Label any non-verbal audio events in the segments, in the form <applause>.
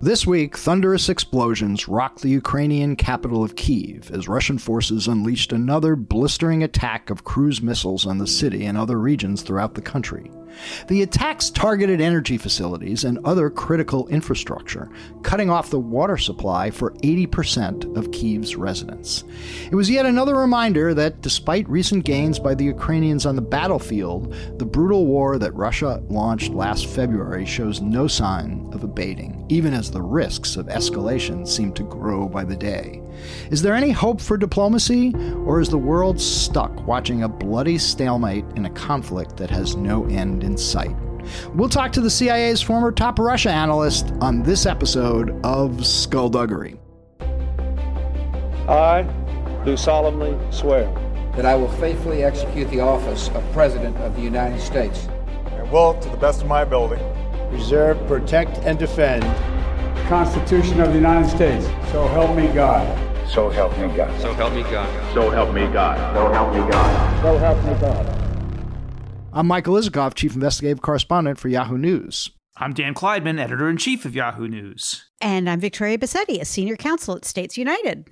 This week, thunderous explosions rocked the Ukrainian capital of Kiev as Russian forces unleashed another blistering attack of cruise missiles on the city and other regions throughout the country. The attacks targeted energy facilities and other critical infrastructure, cutting off the water supply for 80% of Kiev's residents. It was yet another reminder that despite recent gains by the Ukrainians on the battlefield, the brutal war that Russia launched last February shows no sign of abating, even as the risks of escalation seem to grow by the day. Is there any hope for diplomacy, or is the world stuck watching a bloody stalemate in a conflict that has no end in sight? We'll talk to the CIA's former top Russia analyst on this episode of Skullduggery. I do solemnly swear that I will faithfully execute the office of President of the United States and will, to the best of my ability, preserve, protect, and defend the Constitution of the United States. So help me God. So help me God. So help me God. So help me God. So help me God. So help me God. I'm Michael Isikoff, Chief Investigative Correspondent for Yahoo News. I'm Dan Klaidman, Editor in Chief of Yahoo News. And I'm Victoria Bassetti, a Senior Counsel at States United.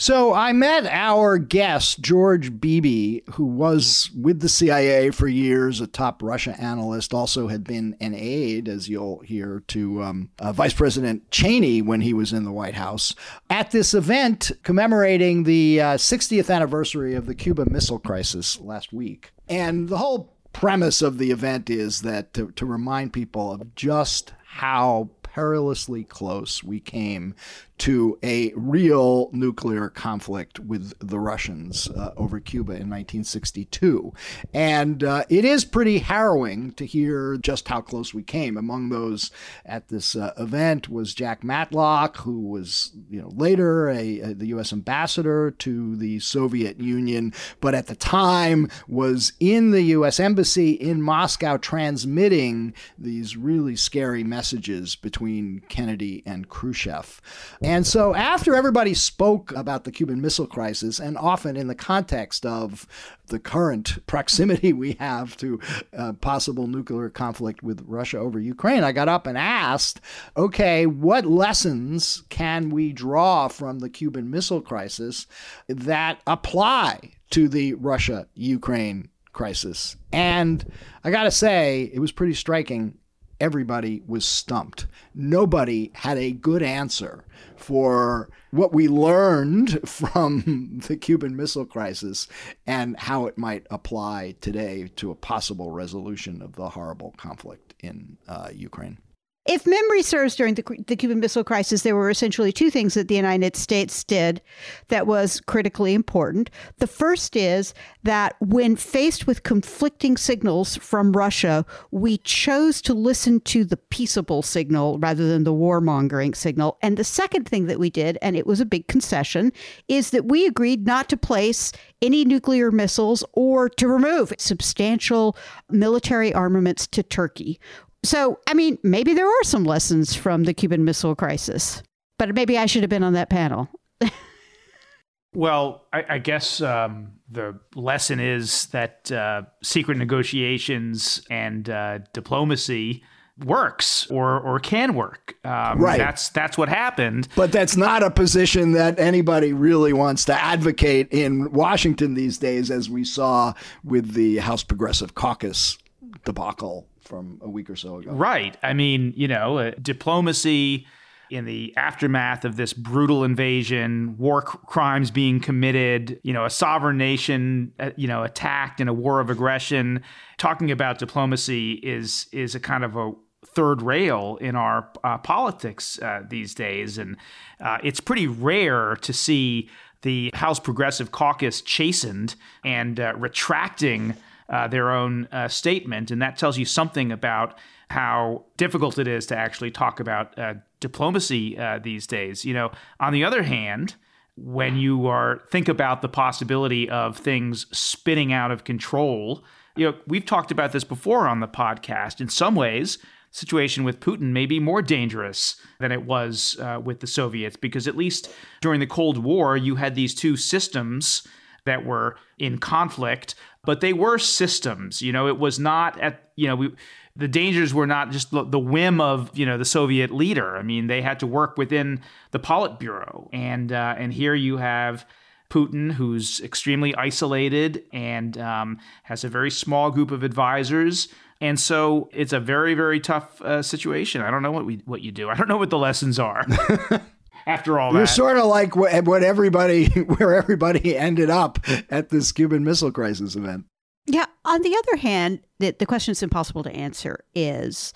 So I met our guest, George Beebe, who was with the CIA for years, a top Russia analyst, also had been an aide, as you'll hear, to um, uh, Vice President Cheney when he was in the White House, at this event commemorating the uh, 60th anniversary of the Cuba Missile Crisis last week. And the whole premise of the event is that to, to remind people of just how perilously close we came to a real nuclear conflict with the Russians uh, over Cuba in 1962. And uh, it is pretty harrowing to hear just how close we came. Among those at this uh, event was Jack Matlock, who was you know later a, a, the U.S. ambassador to the Soviet Union, but at the time was in the U.S. embassy in Moscow transmitting these really scary messages between Kennedy and Khrushchev. And so, after everybody spoke about the Cuban Missile Crisis, and often in the context of the current proximity we have to uh, possible nuclear conflict with Russia over Ukraine, I got up and asked, okay, what lessons can we draw from the Cuban Missile Crisis that apply to the Russia Ukraine crisis? And I got to say, it was pretty striking everybody was stumped. Nobody had a good answer for what we learned <laughs> from the Cuban Missile Crisis and how it might apply today to a possible resolution of the horrible conflict in uh, Ukraine. If memory serves, during the, the, Cuban Missile Crisis, there were essentially two things that the United States did that was critically important. The first is that when faced with conflicting signals from Russia, we chose to listen to the peaceable signal rather than the warmongering signal. And the second thing that we did, and it was a big concession, is that we agreed not to place any nuclear missiles or to remove substantial military armaments to Turkey. So, I mean, maybe there are some lessons from the Cuban Missile Crisis, but maybe I should have been on that panel. <laughs> well, I, I guess um, the lesson is that uh, secret negotiations and uh, diplomacy works or or can work. Um, right. That's that's what happened. But that's not a position that anybody really wants to advocate in Washington these days, as we saw with the House Progressive Caucus debacle from a week or so ago. Right. I mean, you know, uh, diplomacy in the aftermath of this brutal invasion, war c- crimes being committed, you know, a sovereign nation, uh, you know, attacked in a war of aggression. Talking about diplomacy is is a kind of a third rail in our uh, politics uh, these days, and uh, it's pretty rare to see the House Progressive Caucus chastened and uh, retracting uh, their own uh, statement, and that tells you something about how difficult it is to actually talk about uh, diplomacy uh, these days. You know, on the other hand, when you are think about the possibility of things spinning out of control, you know, we've talked about this before on the podcast. In some ways, situation with Putin may be more dangerous than it was uh, with the Soviets because at least during the Cold War, you had these two systems that were in conflict, but they were systems. You know, it was not at, you know, we, the dangers were not just the whim of you know the Soviet leader. I mean, they had to work within the Politburo, and uh, and here you have Putin, who's extremely isolated and um, has a very small group of advisors. And so it's a very, very tough uh, situation. I don't know what we what you do. I don't know what the lessons are. <laughs> After all You're sort of like what what everybody, <laughs> where everybody ended up at this Cuban Missile Crisis event. Yeah. On the other hand, the, the question that's impossible to answer is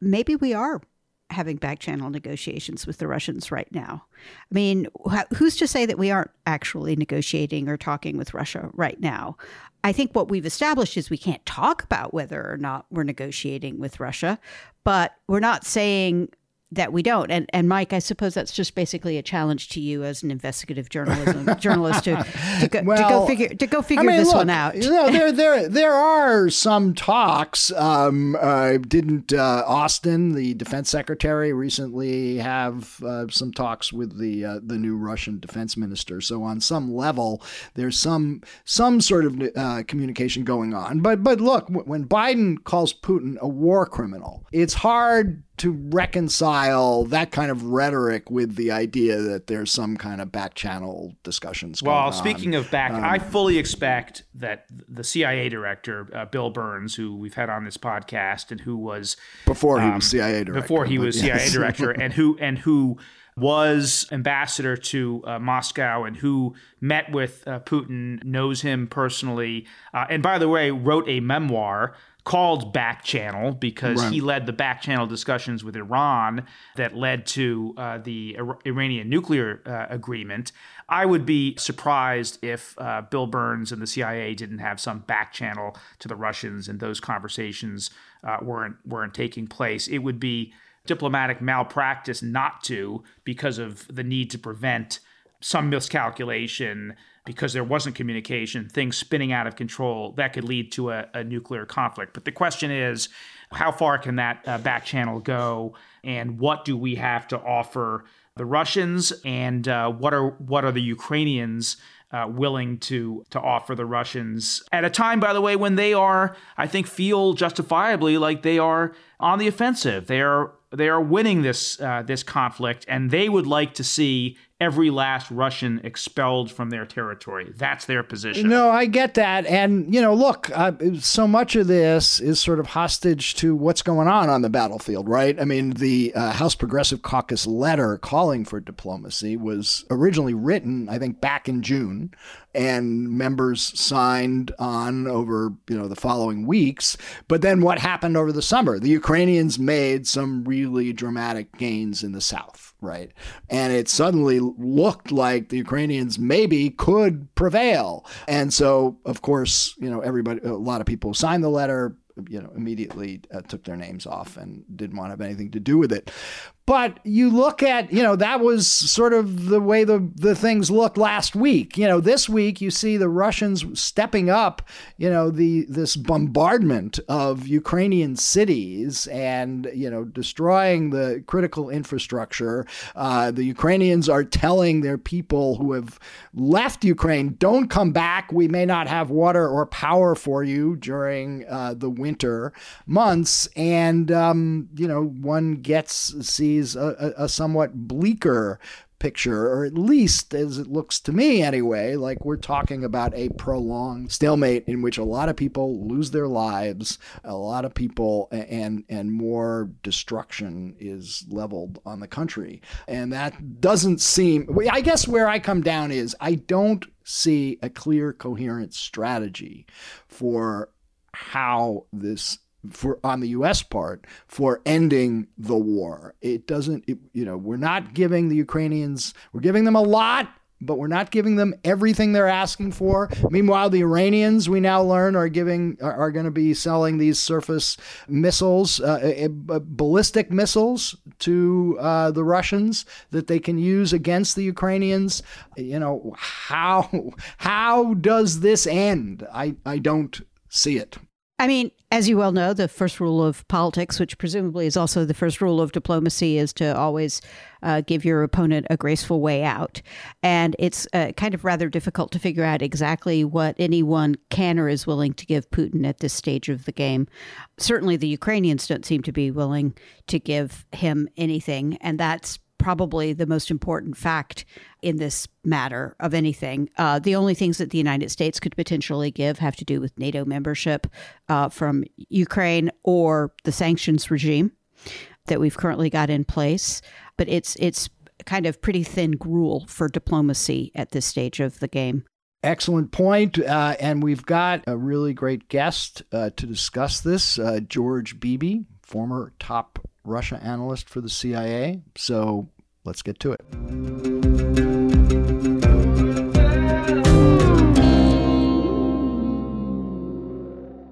maybe we are having back channel negotiations with the Russians right now. I mean, who's to say that we aren't actually negotiating or talking with Russia right now? I think what we've established is we can't talk about whether or not we're negotiating with Russia, but we're not saying that we don't. And and Mike, I suppose that's just basically a challenge to you as an investigative journalism <laughs> journalist to to go, well, to go figure to go figure I mean, this look, one out. You know, there there there are some talks. Um, uh, didn't uh, Austin, the defense secretary, recently have uh, some talks with the uh, the new Russian defense minister? So on some level, there's some some sort of uh, communication going on. But but look, when Biden calls Putin a war criminal, it's hard to reconcile that kind of rhetoric with the idea that there's some kind of back channel discussions well going on. Well, speaking of back um, i fully expect that the cia director uh, bill burns who we've had on this podcast and who was before he um, was cia director before he was yes. cia director and who and who was ambassador to uh, Moscow and who met with uh, Putin, knows him personally, uh, and by the way, wrote a memoir called back channel because right. he led the back channel discussions with Iran that led to uh, the Iranian nuclear uh, agreement. I would be surprised if uh, Bill Burns and the CIA didn't have some back channel to the Russians and those conversations uh, weren't weren't taking place. It would be diplomatic malpractice not to because of the need to prevent some miscalculation because there wasn't communication, things spinning out of control, that could lead to a, a nuclear conflict. But the question is, how far can that uh, back channel go, and what do we have to offer the Russians, and uh, what are what are the Ukrainians uh, willing to to offer the Russians at a time, by the way, when they are, I think, feel justifiably like they are on the offensive. They are they are winning this uh, this conflict, and they would like to see every last Russian expelled from their territory. That's their position. No, I get that, and you know, look, uh, so much of this is sort of hostage to what's going on on the battlefield, right? I mean, the uh, House Progressive Caucus letter calling for diplomacy was originally written, I think, back in June and members signed on over you know the following weeks. But then what happened over the summer? The ukrainians made some really dramatic gains in the south right? And it suddenly looked like the ukrainians maybe could prevail. And so of course you know everybody a lot of people signed the letter you know immediately uh, took their names off and didn't want to have anything to do with it but you look at, you know, that was sort of the way the, the things looked last week. You know, this week you see the Russians stepping up, you know, the this bombardment of Ukrainian cities and, you know, destroying the critical infrastructure. Uh, the Ukrainians are telling their people who have left Ukraine, don't come back. We may not have water or power for you during uh, the winter months. And, um, you know, one gets, see sees a, a, somewhat bleaker picture, or at least as it looks to me anyway, like we're talking about a prolonged stalemate in which a lot of people lose their lives, a lot of people and and more destruction is leveled on the country. And that doesn't seem I guess where I come down is I don't see a clear coherent strategy for how this for on the U.S. part for ending the war. It doesn't, it, you know, we're not giving the Ukrainians, we're giving them a lot, but we're not giving them everything they're asking for. Meanwhile, the Iranians, we now learn, are giving are, are going to be selling these surface missiles, uh, uh, ballistic missiles, to uh, the Russians that they can use against the Ukrainians. You know how how does this end? I I don't see it. I mean, as you well know, the first rule of politics, which presumably is also the first rule of diplomacy, is to always uh, give your opponent a graceful way out. And it's uh, kind of rather difficult to figure out exactly what anyone can or is willing to give Putin at this stage of the game. Certainly, the Ukrainians don't seem to be willing to give him anything. And that's probably the most important fact in this matter of anything. Uh, the only things that the United States could potentially give have to do with NATO membership uh, from Ukraine or the sanctions regime that we've currently got in place. But it's it's kind of pretty thin gruel for diplomacy at this stage of the game. Excellent point. Uh, and we've got a really great guest uh, to discuss this uh, George Beebe, former top Russia analyst for the CIA. So let's get to it.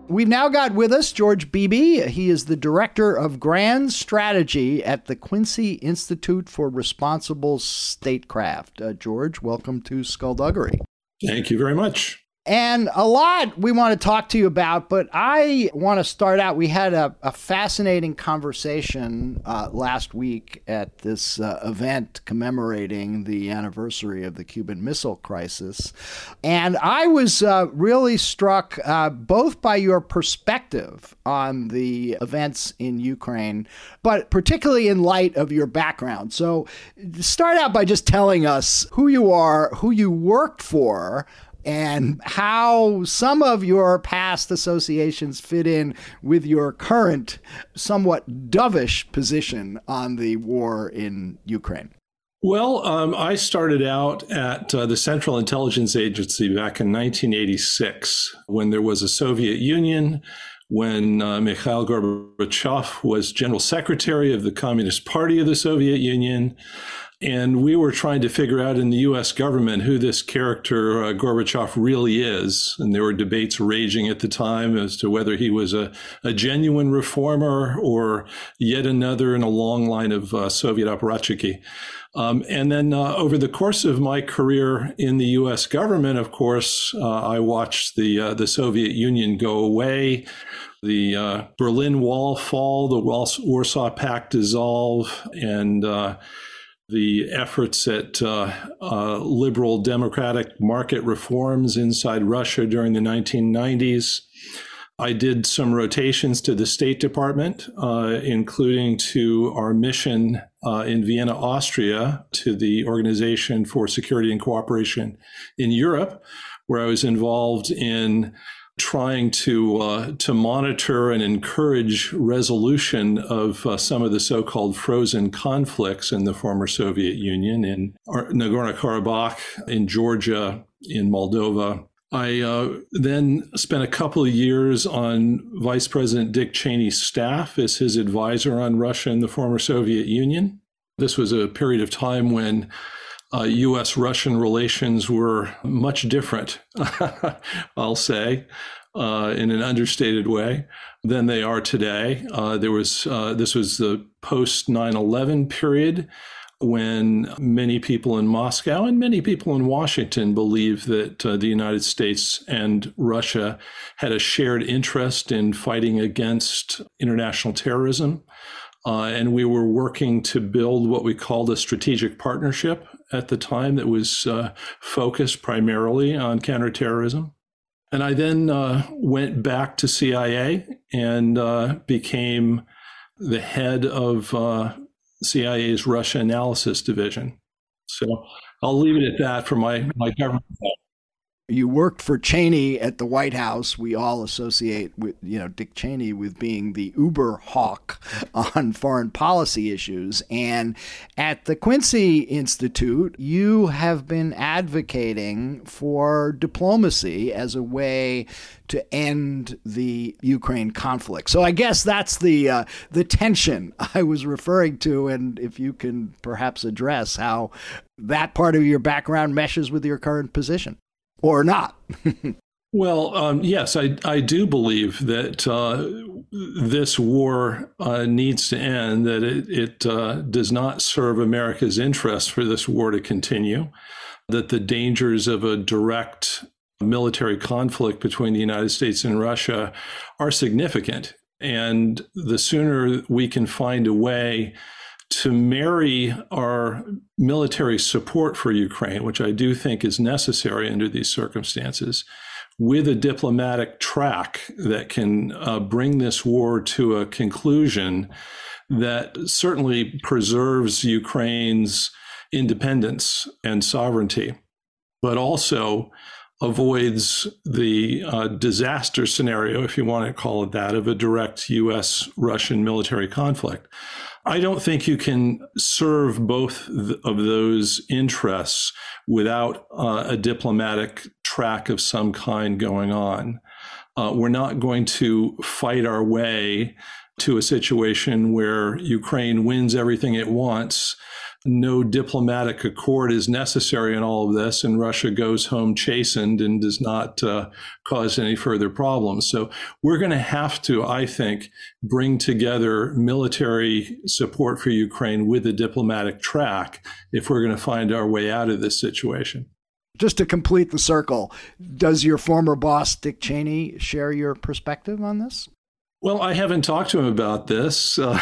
We've now got with us George Beebe. He is the director of grand strategy at the Quincy Institute for Responsible Statecraft. Uh, George, welcome to Skullduggery. Thank you very much and a lot we want to talk to you about, but I want to start out. We had a, a fascinating conversation uh, last week at this uh, event commemorating the anniversary of the Cuban Missile Crisis. And I was uh, really struck uh, both by your perspective on the events in Ukraine, but particularly in light of your background. So, start out by just telling us who you are, who you worked for and how some of your past associations fit in with your current, somewhat dovish position on the war in Ukraine. Well, um, I started out at uh, the Central Intelligence Agency back in 1986 when there was a Soviet Union, when uh, Mikhail Gorbachev was General Secretary of the Communist Party of the Soviet Union. And we were trying to figure out in the US government who this character uh, Gorbachev really is. And there were debates raging at the time as to whether he was a, a genuine reformer or yet another in a long line of uh, Soviet apparatchiki. Um, and then uh, over the course of my career in the U.S. government, of course, uh, I watched the uh, the Soviet Union go away, the uh, Berlin Wall fall, the Warsaw Pact dissolve, and uh, the efforts at uh, uh, liberal democratic market reforms inside Russia during the 1990s. I did some rotations to the State Department, uh, including to our mission uh, in Vienna, Austria, to the Organization for Security and Cooperation in Europe, where I was involved in trying to uh, to monitor and encourage resolution of uh, some of the so-called frozen conflicts in the former Soviet Union in Nagorno-Karabakh, in Georgia, in Moldova. I uh, then spent a couple of years on Vice President Dick Cheney's staff as his advisor on Russia and the former Soviet Union. This was a period of time when uh, US Russian relations were much different, <laughs> I'll say, uh, in an understated way, than they are today. Uh, there was uh, this was the post 9 11 period when many people in Moscow and many people in Washington believed that uh, the United States and Russia had a shared interest in fighting against international terrorism. Uh, and we were working to build what we called a strategic partnership at the time that was uh, focused primarily on counterterrorism. And I then uh, went back to CIA and uh, became the head of uh, CIA's Russia Analysis Division. So I'll leave it at that for my, my government. You worked for Cheney at the White House. We all associate with, you know, Dick Cheney with being the uber hawk <laughs> on foreign policy issues. And at the Quincy Institute, you have been advocating for diplomacy as a way to end the Ukraine conflict. So I guess that's the uh, the tension <laughs> I was referring to, and if you can perhaps address how that part of your background meshes with your current position or not. <laughs> well, um, yes, I, I do believe that uh, this war uh, needs to end, that it, it uh, does not serve America's interests for this war to continue, that the dangers of a direct military conflict between the United States and Russia are significant. And the sooner we can find a way to marry our military support for Ukraine, which I do think is necessary under these circumstances, with a diplomatic track that can uh, bring this war to a conclusion that certainly preserves Ukraine's independence and sovereignty, but also avoids the uh, disaster scenario, if you want to call it that, of a direct US Russian military conflict. I don't think you can serve both of those interests without uh, a diplomatic track of some kind going on. Uh, we're not going to fight our way to a situation where Ukraine wins everything it wants no diplomatic accord is necessary in all of this, and Russia goes home chastened and does not uh, cause any further problems. So we're going to have to, I think, bring together military support for Ukraine with a diplomatic track if we're going to find our way out of this situation. Just to complete the circle, does your former boss, Dick Cheney, share your perspective on this? Well, I haven't talked to him about this, uh,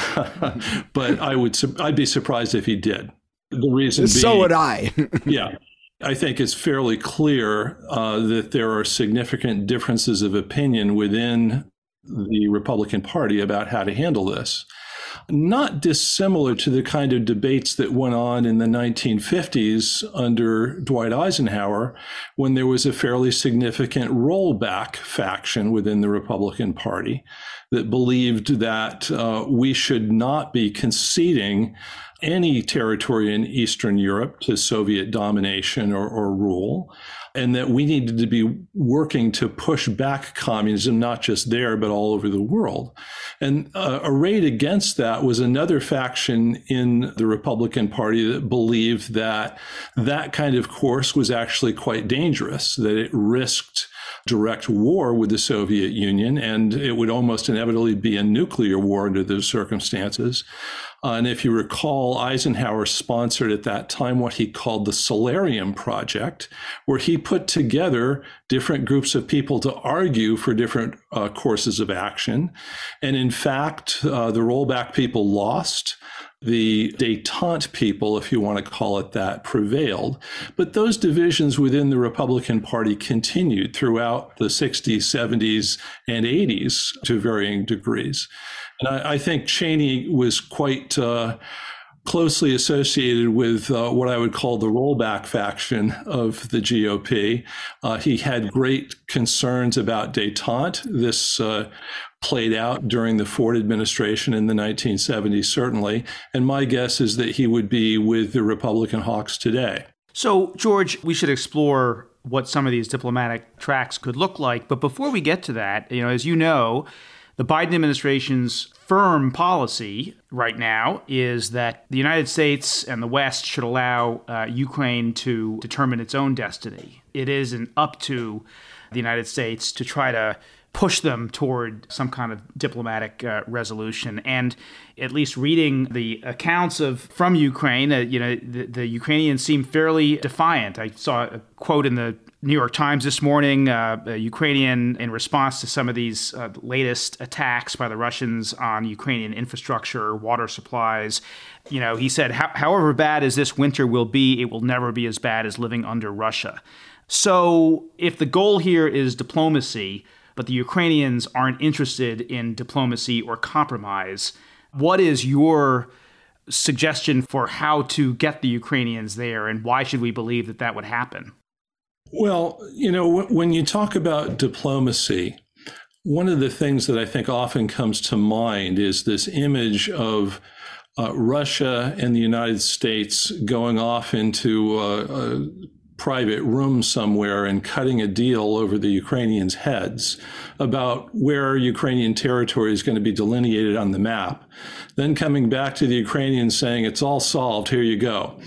<laughs> but I would I'd be surprised if he did. The reason so being, would I. <laughs> yeah, I think it's fairly clear uh, that there are significant differences of opinion within the Republican Party about how to handle this. Not dissimilar to the kind of debates that went on in the 1950s under Dwight Eisenhower, when there was a fairly significant rollback faction within the Republican Party that believed that uh, we should not be conceding any territory in Eastern Europe to Soviet domination or, or rule, and that we needed to be working to push back communism, not just there, but all over the world. And uh, arrayed against that was another faction in the Republican Party that believed that that kind of course was actually quite dangerous, that it risked direct war with the Soviet Union, and it would almost inevitably be a nuclear war under those circumstances. Uh, and if you recall, Eisenhower sponsored at that time what he called the Solarium Project, where he put together different groups of people to argue for different uh, courses of action. And in fact, uh, the rollback people lost. The detente people, if you want to call it that, prevailed. But those divisions within the Republican Party continued throughout the 60s, 70s, and 80s to varying degrees. And I, I think Cheney was quite uh, closely associated with uh, what I would call the rollback faction of the GOP. Uh, he had great concerns about detente. This uh, played out during the Ford administration in the 1970s, certainly. And my guess is that he would be with the Republican hawks today. So, George, we should explore what some of these diplomatic tracks could look like. But before we get to that, you know, as you know, the Biden administration's firm policy right now is that the United States and the West should allow uh, Ukraine to determine its own destiny. It isn't up to the United States to try to push them toward some kind of diplomatic uh, resolution. And at least reading the accounts of from Ukraine, uh, you know, the, the, Ukrainians seem fairly defiant. I saw a quote in the New York Times this morning, uh, Ukrainian, in response to some of these uh, latest attacks by the Russians on Ukrainian infrastructure, water supplies, you know, he said, however bad as this winter will be, it will never be as bad as living under Russia. So if the goal here is diplomacy, but the Ukrainians aren't interested in diplomacy or compromise, what is your suggestion for how to get the Ukrainians there, and why should we believe that that would happen? Well, you know, when you talk about diplomacy, one of the things that I think often comes to mind is this image of uh, Russia and the United States going off into a, a private room somewhere and cutting a deal over the Ukrainians' heads about where Ukrainian territory is going to be delineated on the map, then coming back to the Ukrainians saying, it's all solved, here you go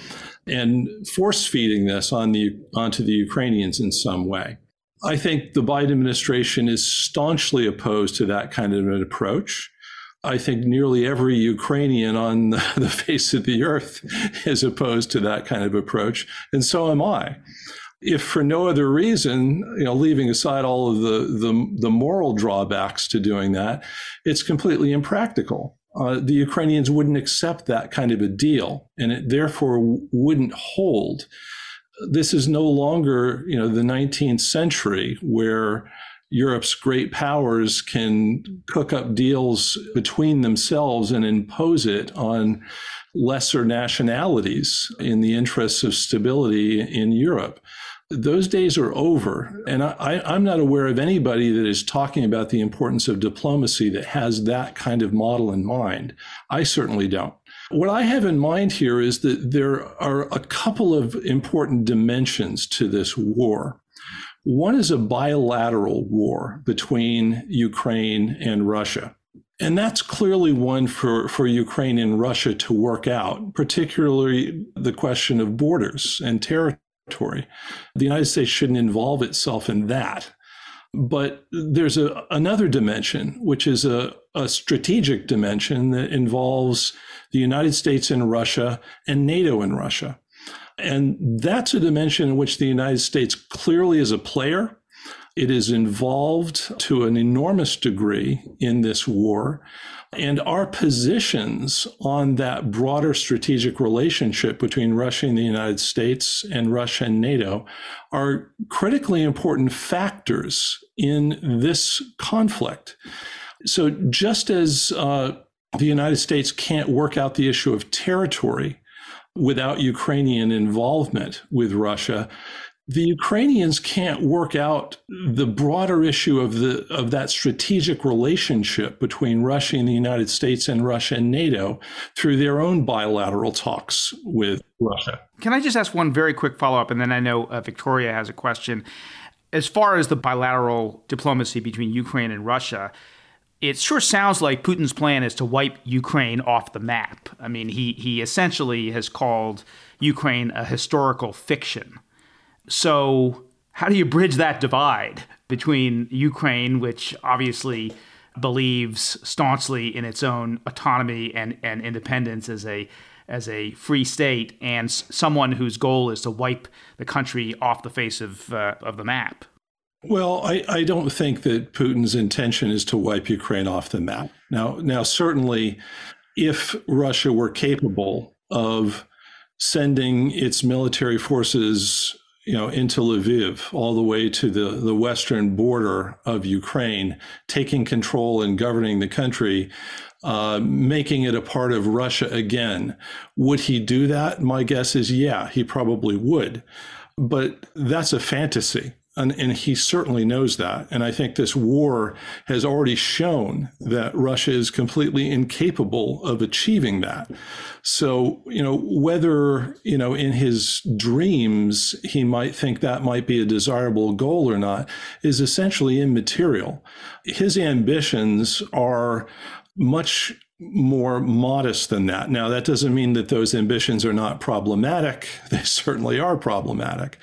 and force feeding this on the onto the Ukrainians in some way. I think the Biden administration is staunchly opposed to that kind of an approach. I think nearly every Ukrainian on <laughs> the face of the earth is opposed to that kind of approach, and so am I. if for no other reason, you know, leaving aside all of the, the, the moral drawbacks to doing that, it's completely impractical. Uh, the Ukrainians wouldn't accept that kind of a deal, and it therefore wouldn't hold. This is no longer, you know, the 19th century where Europe's great powers can cook up deals between themselves and impose it on lesser nationalities in the interests of stability in Europe those days are over. And I, am not aware of anybody that is talking about the importance of diplomacy that has that kind of model in mind. I certainly don't. What I have in mind here is that there are a couple of important dimensions to this war. One is a bilateral war between Ukraine and Russia. And that's clearly one for, for Ukraine and Russia to work out, particularly the question of borders and territory. The United States shouldn't involve itself in that. But there's a, another dimension, which is a, a strategic dimension that involves the United States and Russia and NATO and Russia. And that's a dimension in which the United States clearly is a player. It is involved to an enormous degree in this war. And our positions on that broader strategic relationship between Russia and the United States and Russia and NATO are critically important factors in this conflict. So, just as uh, the United States can't work out the issue of territory without Ukrainian involvement with Russia, the Ukrainians can't work out the broader issue of the of that strategic relationship between Russia and the United States and Russia and NATO through their own bilateral talks with Russia. Can I just ask one very quick follow up, and then I know uh, Victoria has a question. As far as the bilateral diplomacy between Ukraine and Russia, it sure sounds like Putin's plan is to wipe Ukraine off the map. I mean, he he essentially has called Ukraine a historical fiction. So, how do you bridge that divide between Ukraine, which obviously believes staunchly in its own autonomy and, and independence as a as a free state, and someone whose goal is to wipe the country off the face of uh, of the map? Well, I, I don't think that Putin's intention is to wipe Ukraine off the map. Now, now certainly, if Russia were capable of sending its military forces you know, into Lviv, all the way to the, the western border of Ukraine, taking control and governing the country, uh, making it a part of Russia again. Would he do that? My guess is yeah, he probably would. But that's a fantasy. And, and, he certainly knows that. And I think this war has already shown that Russia is completely incapable of achieving that. So, you know, whether, you know, in his dreams he might think that might be a desirable goal or not is essentially immaterial. His ambitions are much more modest than that. Now, that doesn't mean that those ambitions are not problematic. <laughs> They certainly are problematic.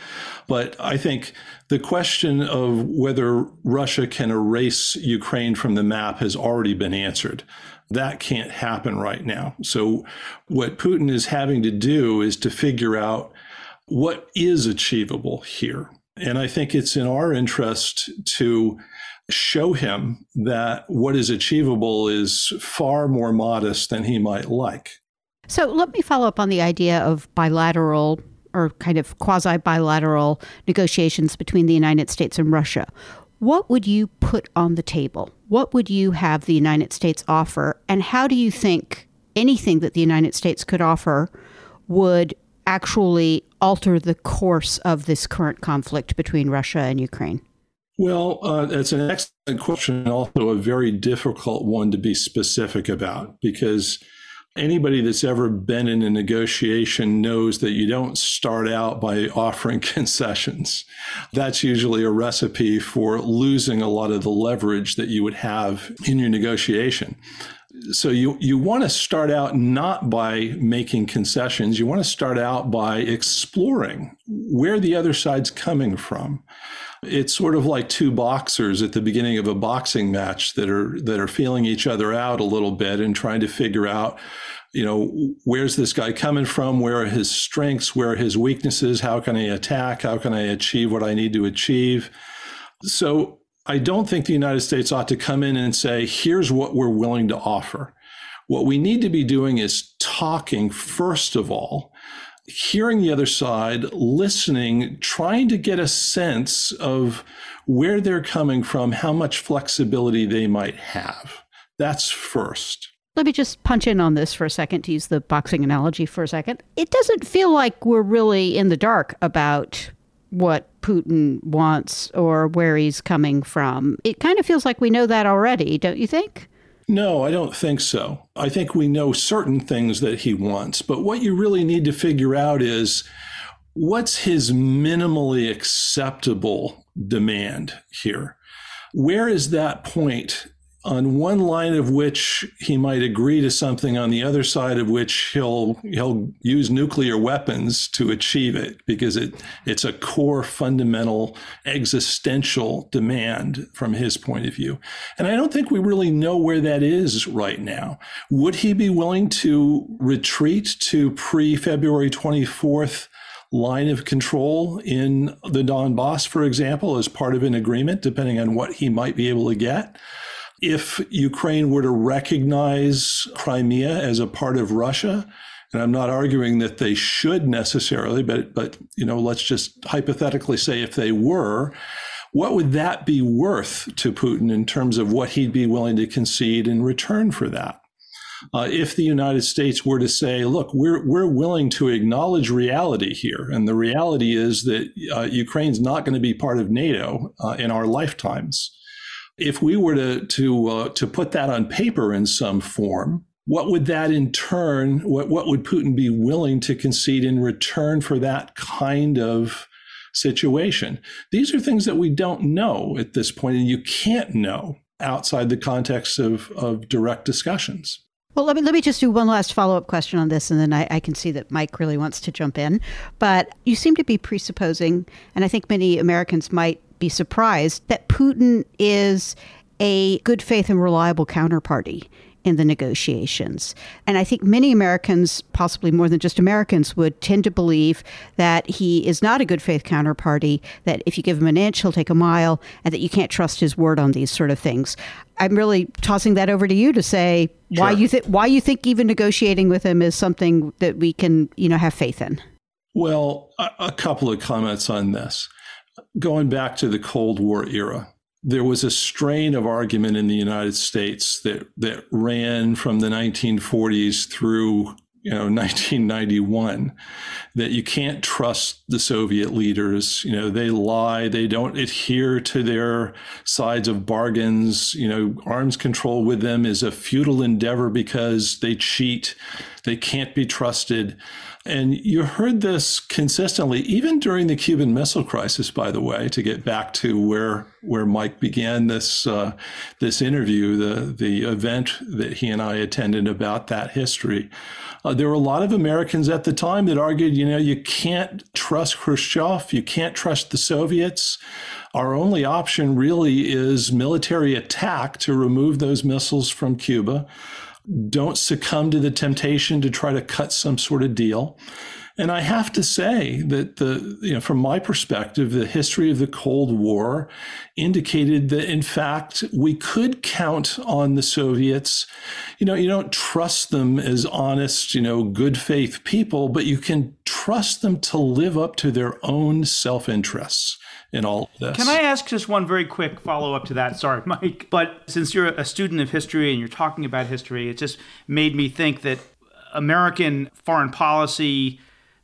But I think the question of whether Russia can erase Ukraine from the map has already been answered. That can't happen right now. So, what Putin is having to do is to figure out what is achievable here. And I think it's in our interest to show him that what is achievable is far more modest than he might like. So, let me follow up on the idea of bilateral or kind of quasi bilateral negotiations between the United States and Russia, what would you put on the table? What would you have the United States offer? And how do you think anything that the United States could offer would actually alter the course of this current conflict between Russia and Ukraine? Well, uh, it's an excellent question, also a very difficult one to be specific about because Anybody that's ever been in a negotiation knows that you don't start out by offering <laughs> concessions. That's usually a recipe for losing a lot of the leverage that you would have in your negotiation. So you, you want to start out not by making concessions. You want to start out by exploring where the other side's coming from. It's sort of like two boxers at the beginning of a boxing match that are that are feeling each other out a little bit and trying to figure out you know, where's this guy coming from? Where are his strengths? Where are his weaknesses? How can I attack? How can I achieve what I need to achieve? So I don't think the United States ought to come in and say, here's what we're willing to offer. What we need to be doing is talking, first of all, hearing the other side, listening, trying to get a sense of where they're coming from, how much flexibility they might have. That's first. Let me just punch in on this for a second to use the boxing analogy for a second. It doesn't feel like we're really in the dark about what Putin wants or where he's coming from. It kind of feels like we know that already, don't you think? No, I don't think so. I think we know certain things that he wants, but what you really need to figure out is what's his minimally acceptable demand here? Where is that point on one line of which he might agree to something on the other side of which he'll he'll use nuclear weapons to achieve it because it it's a core fundamental existential demand from his point of view. And i don't think we really know where that is right now. Would he be willing to retreat to pre February 24th line of control in the Donbass, for example, as part of an agreement, depending on what he might be able to get if Ukraine were to recognize Crimea as a part of Russia, and I'm not arguing that they should necessarily, but but you know, let's just hypothetically say if they were, what would that be worth to Putin in terms of what he'd be willing to concede in return for that? Uh, if the United States were to say, "Look, we're we're willing to acknowledge reality here, and the reality is that uh, Ukraine's not going to be part of NATO uh, in our lifetimes," if we were to to uh, to put that on paper in some form, what would that in turn? What what would Putin be willing to concede in return for that kind of situation? These are things that we don't know at this point, and you can't know outside the context of of direct discussions. Well, let me let me just do one last follow up question on this, and then I, I, can see that Mike really wants to jump in. But you seem to be presupposing, and I think many Americans might be surprised that Putin is a good faith and reliable counterparty in the negotiations. And I think many Americans, possibly more than just Americans, would tend to believe that he is not a good faith counterparty, that if you give him an inch, he'll take a mile, and that you can't trust his word on these sort of things. I'm really tossing that over to you to say sure. why you think why you think even negotiating with him is something that we can, you know, have faith in. Well, a, a couple of comments on this going back to the Cold War era, there was a strain of argument in the United States that that ran from the 1940s through you know <laughs> 1991 that you can't trust the soviet leaders. You know they lie they don't adhere to their sides of bargains. You know arms control with them is a futile endeavor because they cheat they can't be trusted. And you heard this consistently, even during the Cuban Missile Crisis, by the way, to get back to where where Mike began this uh, this interview, the the event that he and I attended about that history. Uh, there were a lot of Americans at the time that argued, you know, you can't trust Khrushchev, you can't trust the Soviets. Our only option really is military attack to remove those missiles from Cuba don't succumb to the temptation to try to cut some sort of deal. And I have to say that the, you know, from my perspective, the history of the Cold War indicated that in fact we could count on the Soviets. You know, you don't trust them as honest, you know, good faith people, but you can trust them to live up to their own self interests in all this. Can I ask just one very quick follow up to that? Sorry, Mike. But since you're a student of history and you're talking about history, it just made me think that American foreign policy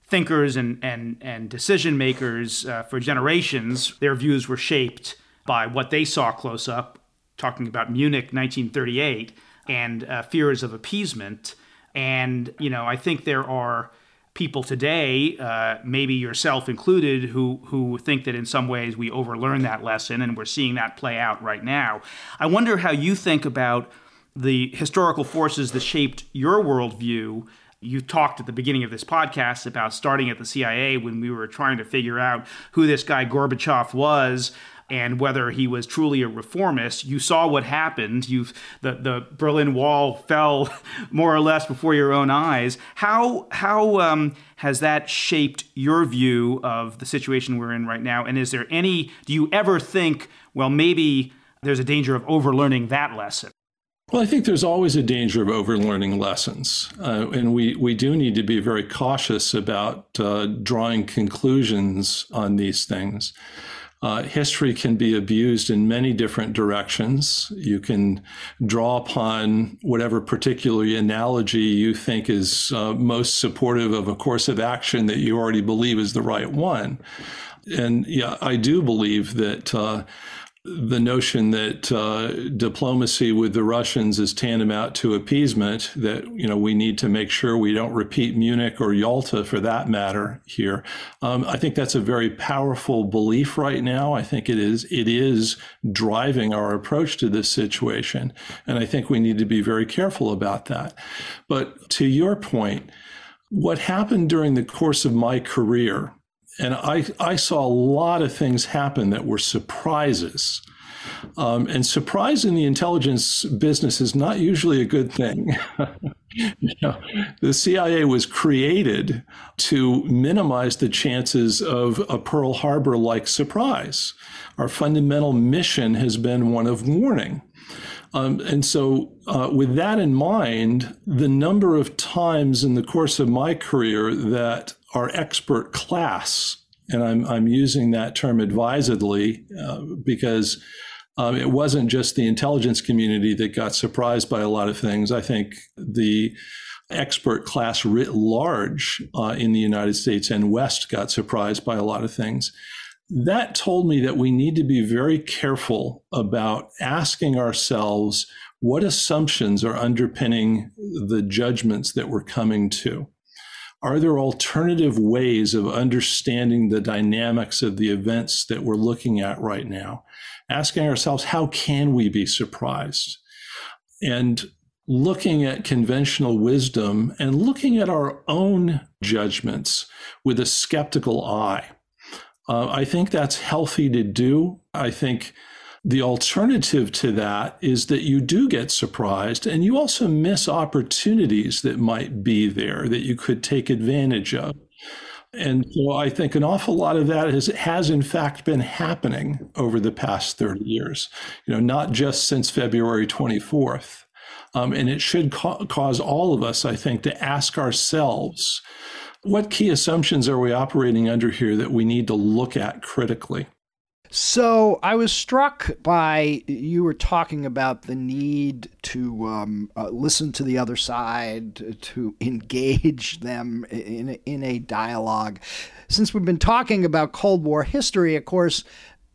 thinkers and, and, and decision makers uh, for generations, their views were shaped by what they saw close up, talking about Munich 1938 and uh, fears of appeasement. And, you know, I think there are people today, uh, maybe yourself included, who who think that in some ways we overlearned that lesson, and we're seeing that play out right now. I wonder how you think about the historical forces that shaped your worldview. You talked at the beginning of this podcast about starting at the CIA when we were trying to figure out who this guy Gorbachev was. and whether he was truly a reformist. You saw what happened. You the the Berlin Wall fell <laughs> more or less before your own eyes. How how um, has that shaped your view of the situation we're in right now? And is there any? Do you ever think, well, maybe there's a danger of overlearning that lesson? Well, I think there's always a danger of overlearning lessons. Uh, and we, we do need to be very cautious about uh, drawing conclusions on these things. Uh, history can be abused in many different directions. You can draw upon whatever particular analogy you think is uh, most supportive of a course of action that you already believe is the right one. And yeah, I do believe that uh, the notion that uh, diplomacy with the Russians is tantamount to appeasement, that you know we need to make sure we don't repeat Munich or Yalta for that matter here. Um, I think that's a very powerful belief right now. I think it is it is driving our approach to this situation, and I think we need to be very careful about that. But to your point, what happened during the course of my career and I, I saw a lot of things happen that were surprises. Um, and surprise in the intelligence business is not usually a good thing. <laughs> you know, the CIA was created to minimize the chances of a Pearl Harbor like surprise. Our fundamental mission has been one of warning. Um, and so, uh, with that in mind, the number of times in the course of my career that our expert class, and I'm, I'm using that term advisedly uh, because um, it wasn't just the intelligence community that got surprised by a lot of things. I think the expert class writ large uh, in the United States and West got surprised by a lot of things. That told me that we need to be very careful about asking ourselves what assumptions are underpinning the judgments that we're coming to. Are there alternative ways of understanding the dynamics of the events that we're looking at right now? Asking ourselves, how can we be surprised? And looking at conventional wisdom and looking at our own judgments with a skeptical eye. Uh, I think that's healthy to do. I think the alternative to that is that you do get surprised and you also miss opportunities that might be there that you could take advantage of. And so I think an awful lot of that has, has in fact been happening over the past 30 years, you know, not just since February 24th. Um, and it should ca- cause all of us, I think, to ask ourselves what key assumptions are we operating under here that we need to look at critically? So I was struck by you were talking about the need to um, uh, listen to the other side, to engage them in a, in a dialogue. Since we've been talking about Cold War history, of course,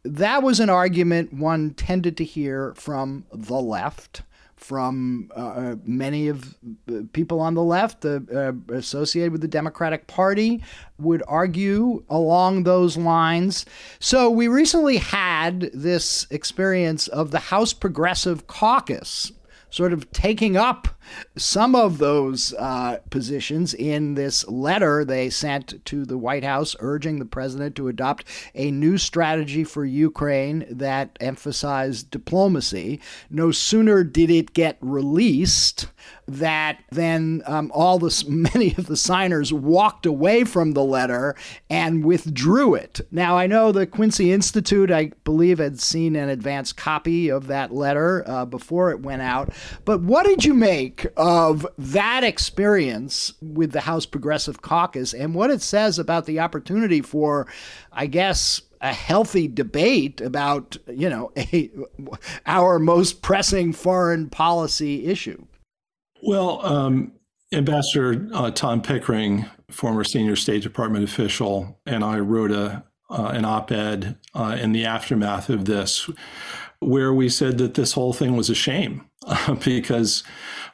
that was an argument one tended to hear from the left from uh, many of the people on the left uh, uh, associated with the Democratic Party would argue along those lines. So we recently had this experience of the House Progressive Caucus sort of taking up some of those uh, positions in this letter they sent to the White House urging the president to adopt a new strategy for Ukraine that emphasized diplomacy. No sooner did it get released that then um, all the <laughs> many of the signers walked away from the letter and withdrew it. Now I know the Quincy Institute, I believe, had seen an advance copy of that letter uh, before it went out. But what did you make of that experience with the House Progressive Caucus and what it says about the opportunity for, I guess, a healthy debate about you know <laughs> a, our most pressing foreign policy issue. Well, um, Ambassador uh, Tom Pickering, former senior State Department official, and I wrote a uh, an op-ed uh, in the aftermath of this, where we said that this whole thing was a shame <laughs> because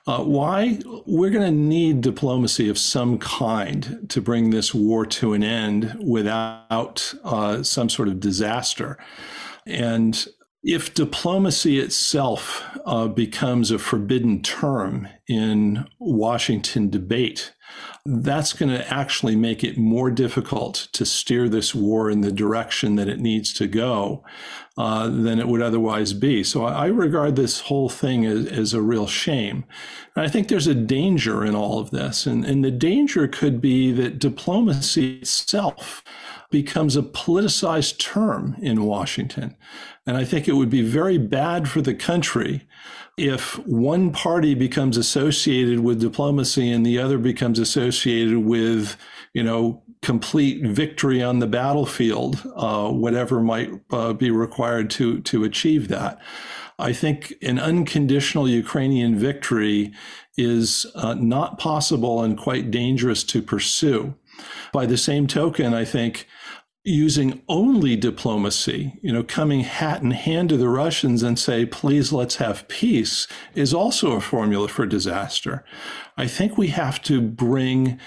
uh, why? We're going to need diplomacy of some kind to bring this war to an end without uh, some sort of disaster, and if diplomacy itself uh, becomes a forbidden term in Washington debate, that's going to actually make it more difficult to steer this war in the direction that it needs to go uh, than it would otherwise be. So I, regard this whole thing as, as, a real shame. And I think there's a danger in all of this. And, and the danger could be that diplomacy itself becomes a politicized term in Washington. And I think it would be very bad for the country if one party becomes associated with diplomacy and the other becomes associated with, you know, complete victory on the battlefield, uh, whatever might uh, be required to to achieve that. I think an unconditional Ukrainian victory is uh, not possible and quite dangerous to pursue. By the same token, I think using only diplomacy, you know, coming hat in hand to the Russians and say, please let's have peace, is also a formula for disaster. I think we have to bring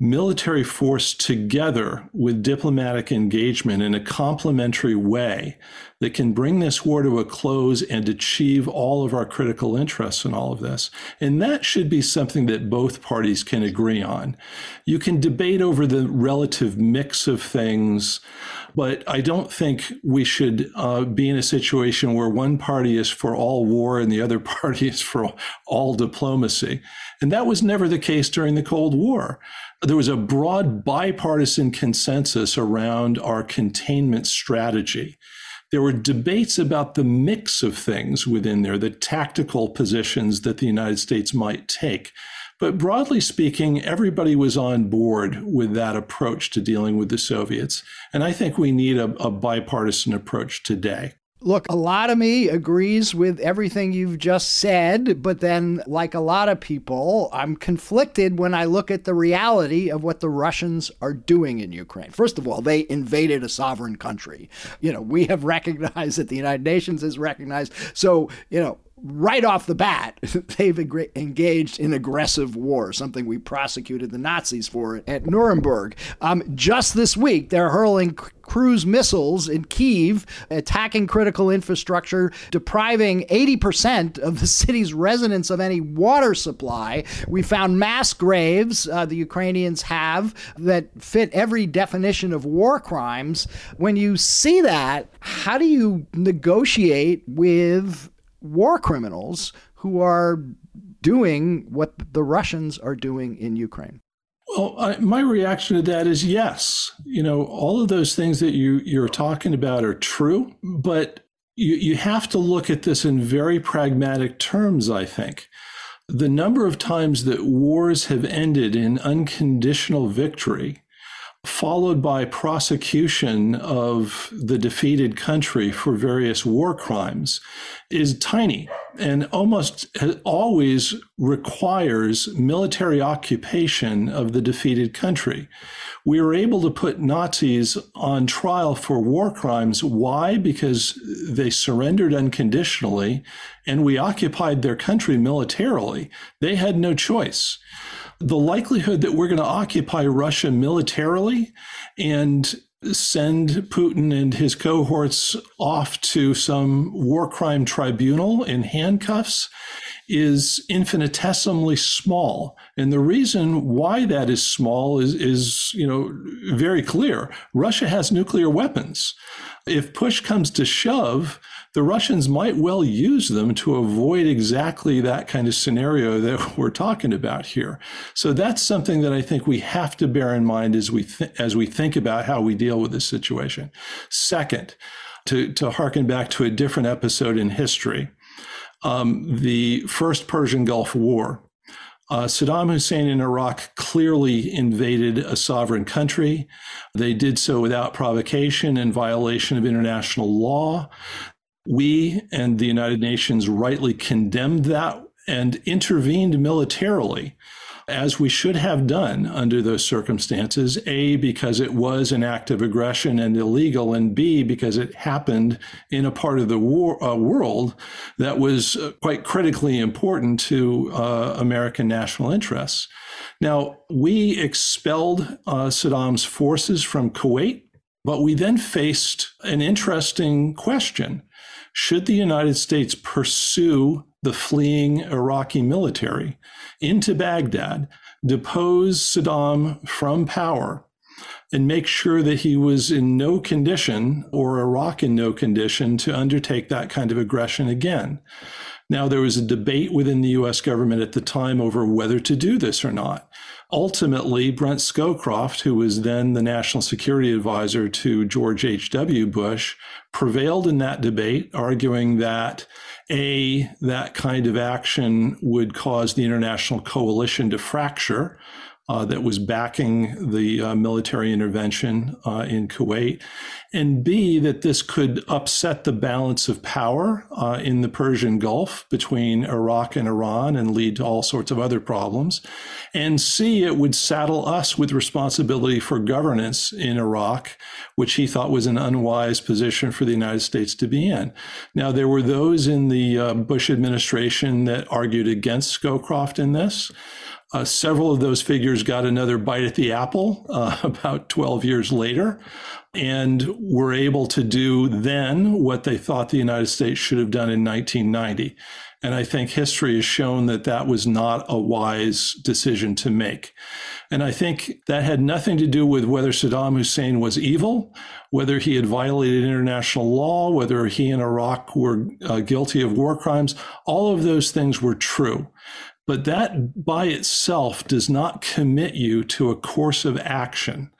military force together with diplomatic engagement in a complementary way that can bring this war to a close and achieve all of our critical interests in all of this. And that should be something that both parties can agree on. You can debate over the relative mix of things, but I don't think we should uh, be in a situation where one party is for all war and the other <laughs> party is for all diplomacy. And that was never the case during the Cold War there was a broad bipartisan consensus around our containment strategy. There were debates about the mix of things within there, the tactical positions that the United States might take. But broadly speaking, everybody was on board with that approach to dealing with the Soviets. And I think we need a, a bipartisan approach today. Look, a lot of me agrees with everything you've just said, but then, like a lot of people, I'm conflicted when I look at the reality of what the Russians are doing in Ukraine. First of all, they invaded a sovereign country. You know, we have recognized that the United Nations has recognized. So, you know, right off the bat, <laughs> they've engaged in aggressive war, something we prosecuted the Nazis for at Nuremberg. Um, just this week, they're hurling cruise missiles in Kiev, attacking critical infrastructure, depriving 80% of the city's residents of any water supply. We found mass graves uh, the Ukrainians have that fit every definition of war crimes. When you see that, how do you negotiate with war criminals who are doing what the Russians are doing in Ukraine? Well, I, my reaction to that is yes. You know, all of those things that you you're talking about are true, but you, you have to look at this in very pragmatic terms, I think. The number of times that wars have ended in unconditional victory followed by prosecution of the defeated country for various war crimes, is tiny and almost always requires military occupation of the defeated country. We were able to put Nazis on trial for war crimes. Why? Because they surrendered unconditionally and we occupied their country militarily. They had no choice the likelihood that we're going to occupy Russia militarily and send Putin and his cohorts off to some war crime tribunal in handcuffs is infinitesimally small. And the reason why that is small is, is, you know, very clear. Russia has nuclear weapons. If push comes to shove, the Russians might well use them to avoid exactly that kind of scenario that <laughs> we're talking about here. So that's something that I think we have to bear in mind as we th- as we think about how we deal with this situation. Second, to to harken back to a different episode in history, um, the first Persian Gulf War. Uh, Saddam Hussein in Iraq clearly invaded a sovereign country. They did so without provocation and violation of international law. We and the United Nations rightly condemned that and intervened militarily as we should have done under those circumstances. A, because it was an act of aggression and illegal, and B, because it happened in a part of the war, uh, world that was uh, quite critically important to uh, American national interests. Now, we expelled uh, Saddam's forces from Kuwait, but we then faced an interesting question should the United States pursue the fleeing Iraqi military into Baghdad depose Saddam from power and make sure that he was in no condition or Iraq in no condition to undertake that kind of aggression again. Now, there was a debate within the US government at the time over whether to do this or not. Ultimately, Brent Scowcroft, who was then the national security advisor to George H.W. Bush, prevailed in that debate, arguing that A, that kind of action would cause the international coalition to fracture uh, that was backing the uh, military intervention uh, in Kuwait, and B, that this could upset the balance of power uh, in the Persian Gulf between Iraq and Iran and lead to all sorts of other problems, and C, it would saddle us with responsibility for governance in Iraq, which he thought was an unwise position for the United States to be in. Now, there were those in the uh, Bush administration that argued against Scowcroft in this. Uh, several of those figures got another bite at the apple uh, <laughs> about 12 years later and were able to do then what they thought the United States should have done in 1990. And I think history has shown that that was not a wise decision to make. And I think that had nothing to do with whether Saddam Hussein was evil, whether he had violated international law, whether he and Iraq were uh, guilty of war crimes. All of those things were true. But that by itself does not commit you to a course of action.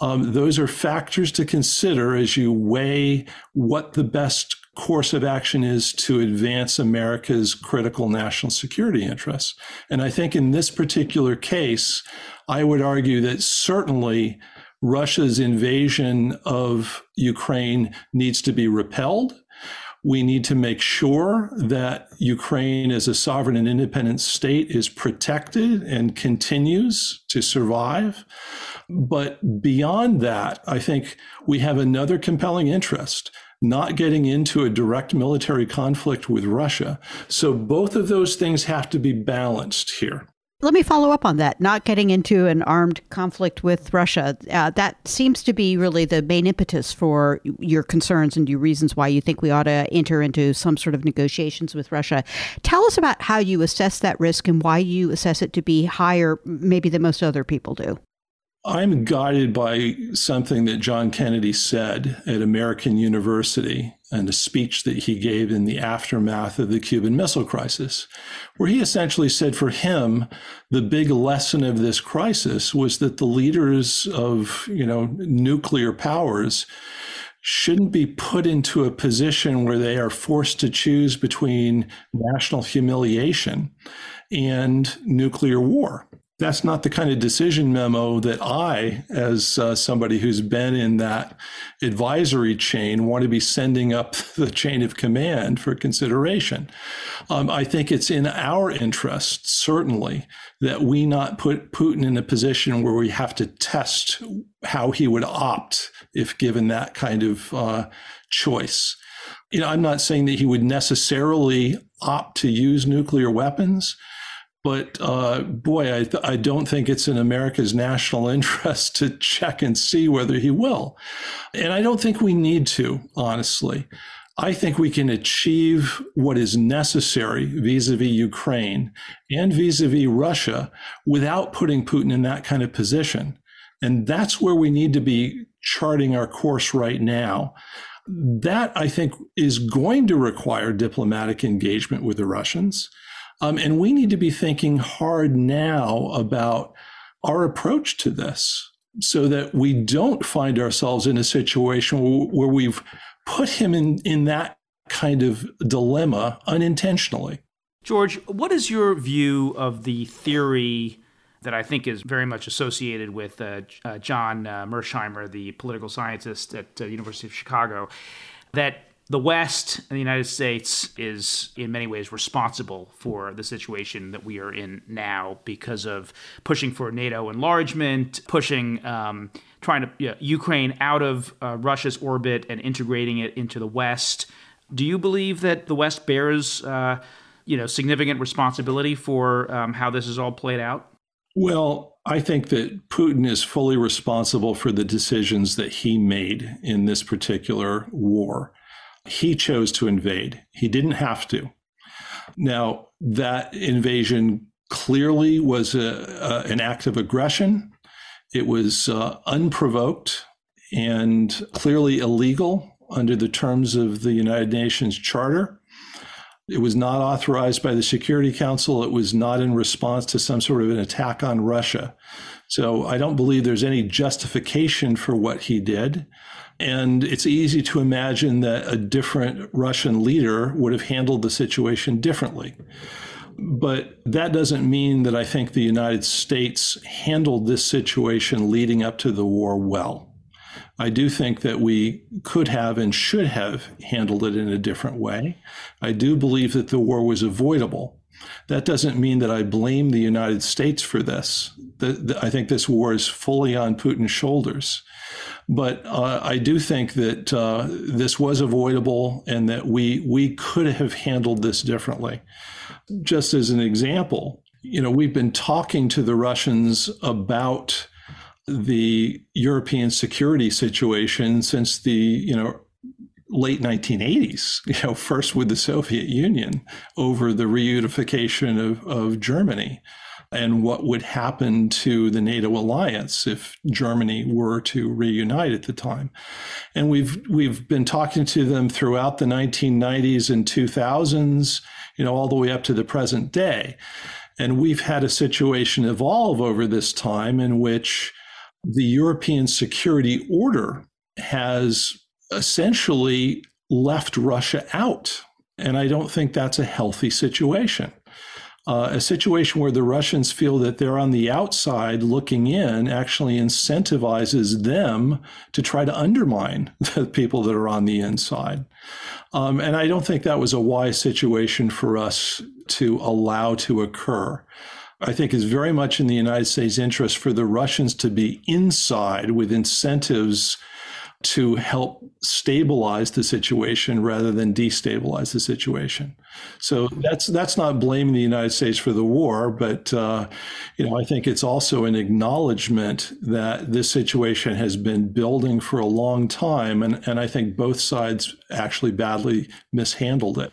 Um, those are factors to consider as you weigh what the best course of action is to advance America's critical national security interests. And I think in this particular case, I would argue that certainly Russia's invasion of Ukraine needs to be repelled. We need to make sure that Ukraine, as a sovereign and independent state, is protected and continues to survive. But beyond that, I think we have another compelling interest not getting into a direct military conflict with Russia. So both of those things have to be balanced here. Let me follow up on that. Not getting into an armed conflict with Russia. Uh, that seems to be really the main impetus for your concerns and your reasons why you think we ought to enter into some sort of negotiations with Russia. Tell us about how you assess that risk and why you assess it to be higher, maybe than most other people do. I'm guided by something that John Kennedy said at American University and a speech that he gave in the aftermath of the Cuban Missile Crisis, where he essentially said for him, the big lesson of this crisis was that the leaders of, you know, nuclear powers shouldn't be put into a position where they are forced to choose between national humiliation and nuclear war that's not the kind of decision memo that I, as uh, somebody who's been in that advisory chain, want to be sending up <laughs> the chain of command for consideration. Um, I think it's in our interest, certainly, that we not put Putin in a position where we have to test how he would opt if given that kind of uh, choice. You know, I'm not saying that he would necessarily opt to use nuclear weapons. But uh, boy, I, I don't think it's in America's national <laughs> interest to check and see whether he will. And I don't think we need to, honestly. I think we can achieve what is necessary vis a vis Ukraine and vis a vis Russia without putting Putin in that kind of position. And that's where we need to be charting our course right now. That, I think, is going to require diplomatic engagement with the Russians. Um, and we need to be thinking hard now about our approach to this so that we don't find ourselves in a situation where we've put him in, in that kind of dilemma unintentionally. George, what is your view of the theory that I think is very much associated with uh, uh, John uh, Mearsheimer, the political scientist at the uh, University of Chicago, that the West and the United States is in many ways responsible for the situation that we are in now because of pushing for NATO enlargement, pushing, um, trying to you know, Ukraine out of uh, Russia's orbit and integrating it into the West. Do you believe that the West bears, uh, you know, significant responsibility for um, how this is all played out? Well, I think that Putin is fully responsible for the decisions that he made in this particular war. He chose to invade. He didn't have to. Now, that invasion clearly was a, a, an act of aggression. It was uh, unprovoked and clearly illegal under the terms of the United Nations Charter. It was not authorized by the Security Council. It was not in response to some sort of an attack on Russia. So I don't believe there's any justification for what he did. And it's easy to imagine that a different Russian leader would have handled the situation differently. But that doesn't mean that I think the United States handled this situation leading up to the war well. I do think that we could have and should have handled it in a different way. I do believe that the war was avoidable. That doesn't mean that I blame the United States for this. The, the, I think this war is fully on Putin's shoulders. But uh, I do think that uh, this was avoidable and that we, we could have handled this differently. Just as an example, you know, we've been talking to the Russians about the European security situation since the, you know, late 1980s, you know, first with the Soviet Union over the reunification of, of Germany and what would happen to the NATO alliance if Germany were to reunite at the time. And we've we've been talking to them throughout the 1990s and 2000s, you know, all the way up to the present day. And we've had a situation evolve over this time in which the European security order has essentially left Russia out. And I don't think that's a healthy situation. Uh, a situation where the Russians feel that they're on the outside looking in actually incentivizes them to try to undermine <laughs> the people that are on the inside. Um, and I don't think that was a wise situation for us to allow to occur. I think is very much in the United States' interest for the Russians to be inside with incentives to help stabilize the situation rather than destabilize the situation. So that's that's not blaming the United States for the war, but uh, you know I think it's also an acknowledgement that this situation has been building for a long time, and and I think both sides actually badly mishandled it.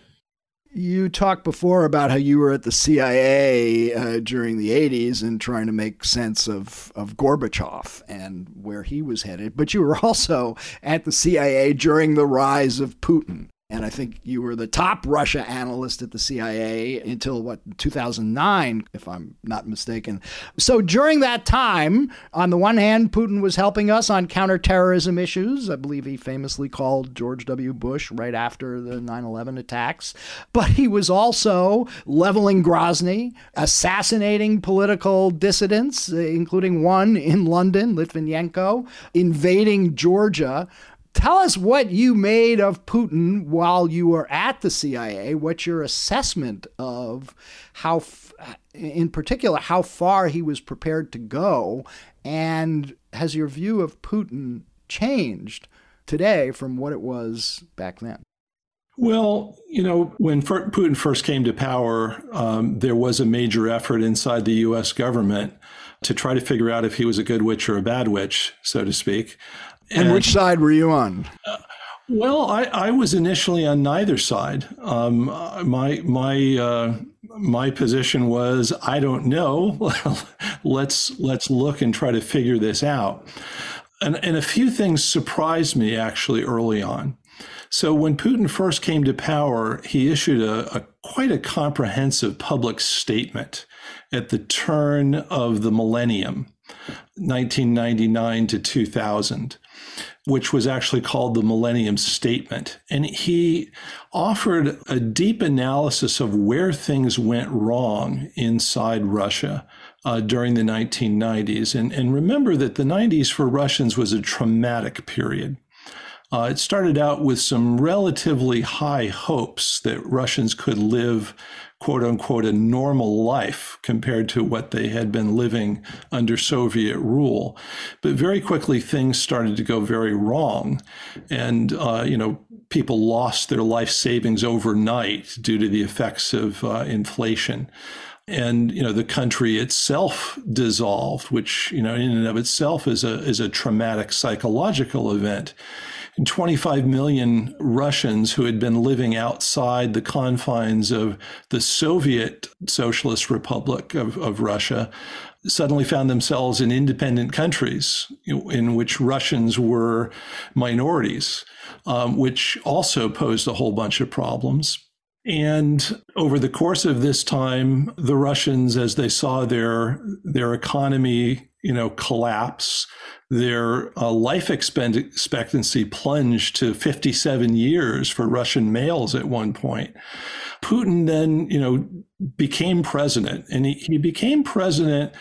You talked before about how you were at the CIA uh, during the 80s and trying to make sense of, of Gorbachev and where he was headed, but you were <laughs> also at the CIA during the rise of Putin. And I think you were the top Russia analyst at the CIA until what, 2009, if I'm not mistaken. So during that time, on the one hand, Putin was helping us on counterterrorism issues. I believe he famously called George W. Bush right after the 9 11 attacks. But he was also leveling Grozny, assassinating political dissidents, including one in London, Litvinenko, invading Georgia Tell us what you made of Putin while you were at the CIA. What's your assessment of how, in particular, how far he was prepared to go? And has your view of Putin changed today from what it was back then? Well, you know, when Putin first came to power, um, there was a major effort inside the U.S. government to try to figure out if he was a good witch or a bad witch, so to speak. And, and which side were you on? Uh, well, I, I was initially on neither side. Um, my my uh, my position was I don't know. <laughs> let's let's look and try to figure this out. And, and a few things surprised me actually early on. So when Putin first came to power, he issued a, a quite a comprehensive public statement at the turn of the millennium, 1999 to 2000 which was actually called the Millennium Statement. And he offered a deep analysis of where things went wrong inside Russia uh, during the 1990s. And, and remember that the 90s for Russians was a traumatic period. Uh, it started out with some relatively high hopes that Russians could live quote unquote a normal life compared to what they had been living under Soviet rule. But very quickly things started to go very wrong. And, uh, you know, people lost their life savings overnight due to the effects of uh, inflation and you know the country itself dissolved which you know in and of itself is a is a traumatic psychological event 25 million Russians who had been living outside the confines of the Soviet Socialist Republic of, of Russia suddenly found themselves in independent countries in which Russians were minorities, um, which also posed a whole bunch of problems. And over the course of this time, the Russians, as they saw their their economy, you know, collapse, their uh, life expectancy plunged to 57 years for Russian males at one point. Putin then, you know, became president, and he, he became president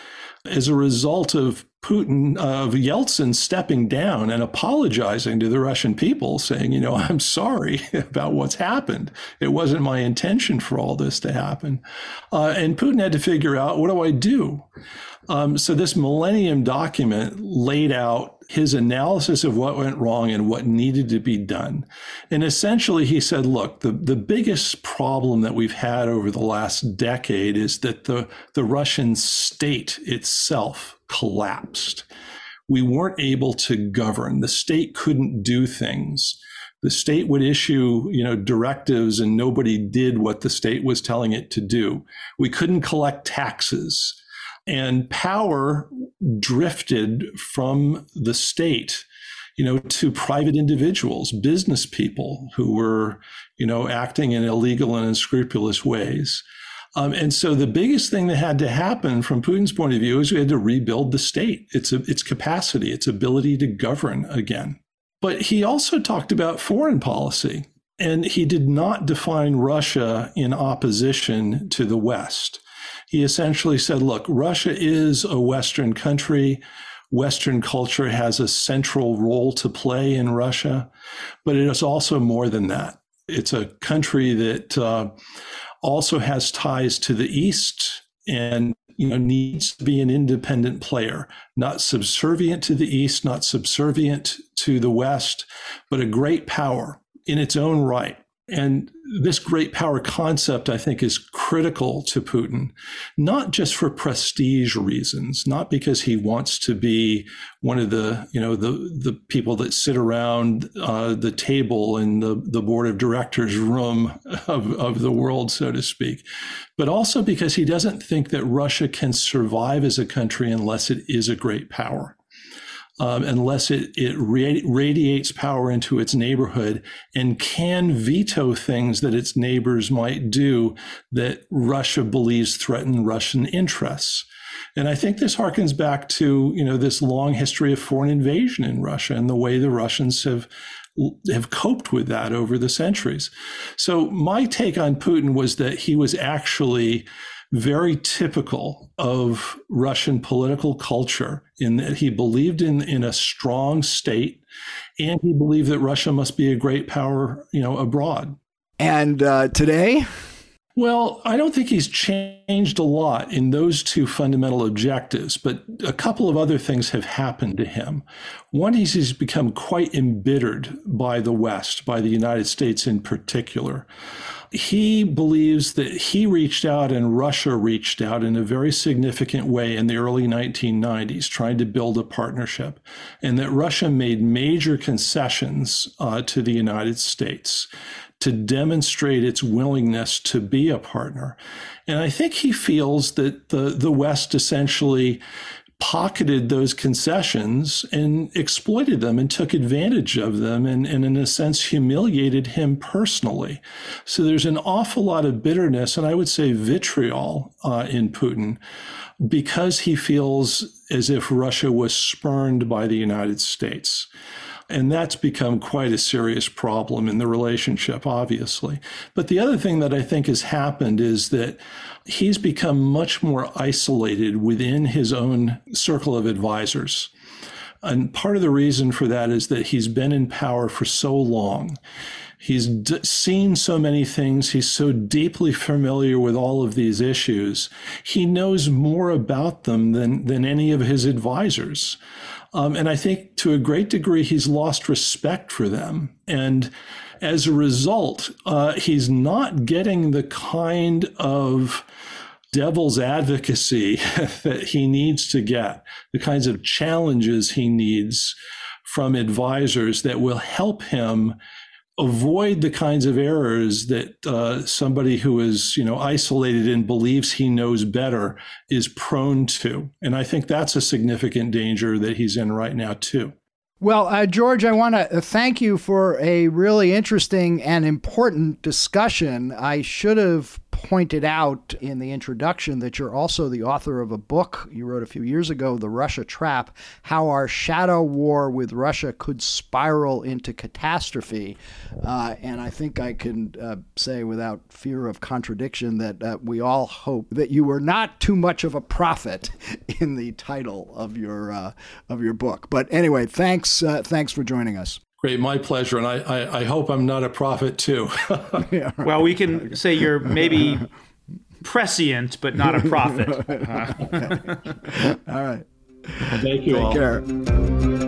as a result of Putin, of Yeltsin stepping down and apologizing to the Russian people, saying, you know, <laughs> I'm sorry about what's happened. It wasn't my intention for all this to happen. Uh, and Putin had to figure out, what do I do? Um, so this Millennium document laid out his analysis of what went wrong and what needed to be done. And essentially, he said, look, the, the biggest problem that we've had over the last decade is that the, the Russian state itself collapsed. We weren't able to govern. The state couldn't do things. The state would issue, you know, directives and nobody did what the state was telling it to do. We couldn't collect taxes and power drifted from the state you know to private individuals business people who were you know acting in illegal and unscrupulous ways. Um, and so the biggest thing that had to happen from Putin's point of view is we had to rebuild the state, its its capacity, its ability to govern again. But he also talked about foreign policy, and he did not define Russia in opposition to the West he essentially said, look, Russia is a Western country. Western culture has a central role to play in Russia, but it is also more than that. It's a country that uh, also has ties to the East and you know needs to be an independent player, not subservient to the East, not subservient to the West, but a great power in its own right. And this great power concept, I think, is critical to Putin, not just for prestige reasons, not because he wants to be one of the, you know, the the people that sit around uh, the table in the, the board of directors room of, of the world, so to speak, but also because he doesn't think that Russia can survive as a country unless it is a great power um, unless it, it radiates power into its neighborhood and can veto things that its neighbors might do that Russia believes threaten Russian interests. And I think this harkens back to, you know, this long history of foreign invasion in Russia and the way the Russians have have coped with that over the centuries. So my take on Putin was that he was actually very typical of Russian political culture in that he believed in, in a strong state and he believed that Russia must be a great power, you know, abroad. And uh, today? Well, I don't think he's changed a lot in those two fundamental objectives, but a couple of other things have happened to him. One is he's become quite embittered by the West, by the United States in particular he believes that he reached out and Russia reached out in a very significant way in the early 1990s, trying to build a partnership, and that Russia made major concessions uh, to the United States to demonstrate its willingness to be a partner. And I think he feels that the, the West essentially pocketed those concessions and exploited them and took advantage of them and, and, in a sense humiliated him personally. So there's an awful lot of bitterness and I would say vitriol uh, in Putin because he feels as if Russia was spurned by the United States. And that's become quite a serious problem in the relationship, obviously. But the other thing that I think has happened is that he's become much more isolated within his own circle of advisors. And part of the reason for that is that he's been in power for so long. He's d- seen so many things. He's so deeply familiar with all of these issues. He knows more about them than, than any of his advisors. Um, and I think to a great degree, he's lost respect for them. And as a result, uh, he's not getting the kind of devil's advocacy <laughs> that he needs to get, the kinds of challenges he needs from advisors that will help him avoid the kinds of errors that uh, somebody who is you know isolated and believes he knows better is prone to and i think that's a significant danger that he's in right now too well, uh, George, I want to thank you for a really interesting and important discussion. I should have pointed out in the introduction that you're also the author of a book you wrote a few years ago, The Russia Trap How Our Shadow War with Russia Could Spiral into Catastrophe. Uh, and I think I can uh, say without fear of contradiction that uh, we all hope that you were not too much of a prophet <laughs> in the title of your, uh, of your book. But anyway, thanks, uh, thanks for joining us. Great, my pleasure. And I, I, I hope I'm not a prophet too. <laughs> yeah, right. Well, we can say you're maybe prescient, but not a prophet. <laughs> all right. Thank you Take all. care.